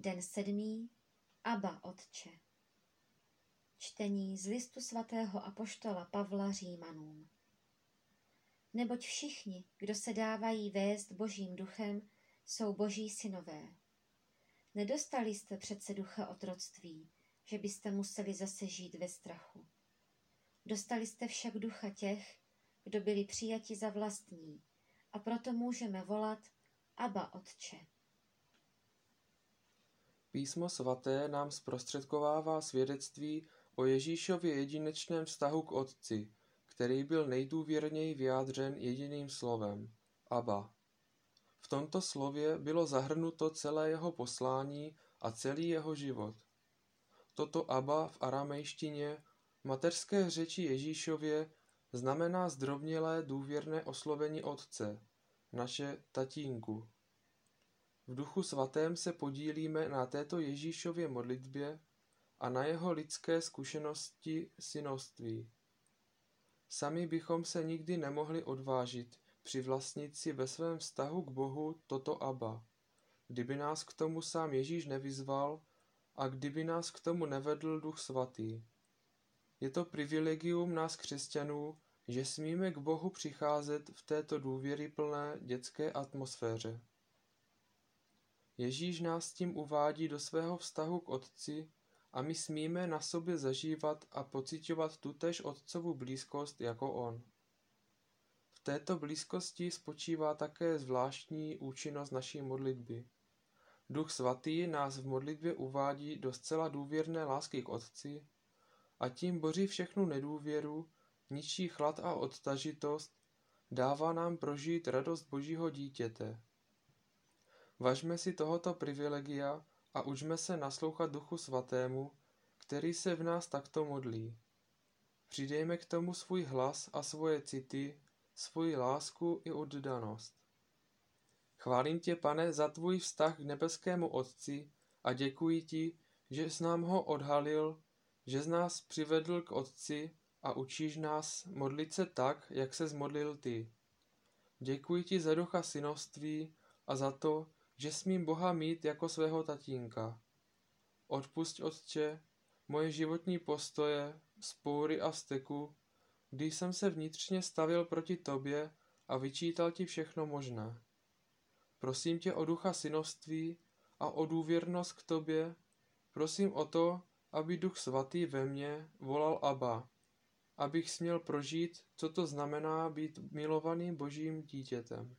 Den sedmý. Aba Otče. Čtení z listu svatého apoštola Pavla Římanům. Neboť všichni, kdo se dávají vést božím duchem, jsou boží synové. Nedostali jste přece ducha otroctví, že byste museli zase žít ve strachu. Dostali jste však ducha těch, kdo byli přijati za vlastní, a proto můžeme volat Aba Otče. Písmo svaté nám zprostředkovává svědectví o Ježíšově jedinečném vztahu k Otci, který byl nejdůvěrněji vyjádřen jediným slovem Abba. V tomto slově bylo zahrnuto celé jeho poslání a celý jeho život. Toto Abba v aramejštině, mateřské řeči Ježíšově, znamená zdrobnělé důvěrné oslovení Otce, naše tatínku. V duchu svatém se podílíme na této Ježíšově modlitbě a na jeho lidské zkušenosti synoství. Sami bychom se nikdy nemohli odvážit přivlastnit si ve svém vztahu k Bohu toto Aba, kdyby nás k tomu sám Ježíš nevyzval a kdyby nás k tomu nevedl Duch Svatý. Je to privilegium nás křesťanů, že smíme k Bohu přicházet v této důvěryplné dětské atmosféře. Ježíš nás tím uvádí do svého vztahu k Otci a my smíme na sobě zažívat a pocitovat tutéž Otcovu blízkost jako On. V této blízkosti spočívá také zvláštní účinnost naší modlitby. Duch svatý nás v modlitbě uvádí do zcela důvěrné lásky k Otci a tím boří všechnu nedůvěru, ničí chlad a odtažitost, dává nám prožít radost Božího dítěte. Važme si tohoto privilegia a učme se naslouchat Duchu Svatému, který se v nás takto modlí. Přidejme k tomu svůj hlas a svoje city, svoji lásku i oddanost. Chválím tě, pane, za tvůj vztah k nebeskému Otci a děkuji ti, že jsi nám ho odhalil, že z nás přivedl k Otci a učíš nás modlit se tak, jak se zmodlil ty. Děkuji ti za ducha synoství a za to, že smím Boha mít jako svého tatínka. Odpusť, Otče, moje životní postoje, spoury a steku, když jsem se vnitřně stavil proti tobě a vyčítal ti všechno možné. Prosím tě o ducha synoství a o důvěrnost k tobě, prosím o to, aby duch svatý ve mně volal Abba, abych směl prožít, co to znamená být milovaným božím dítětem.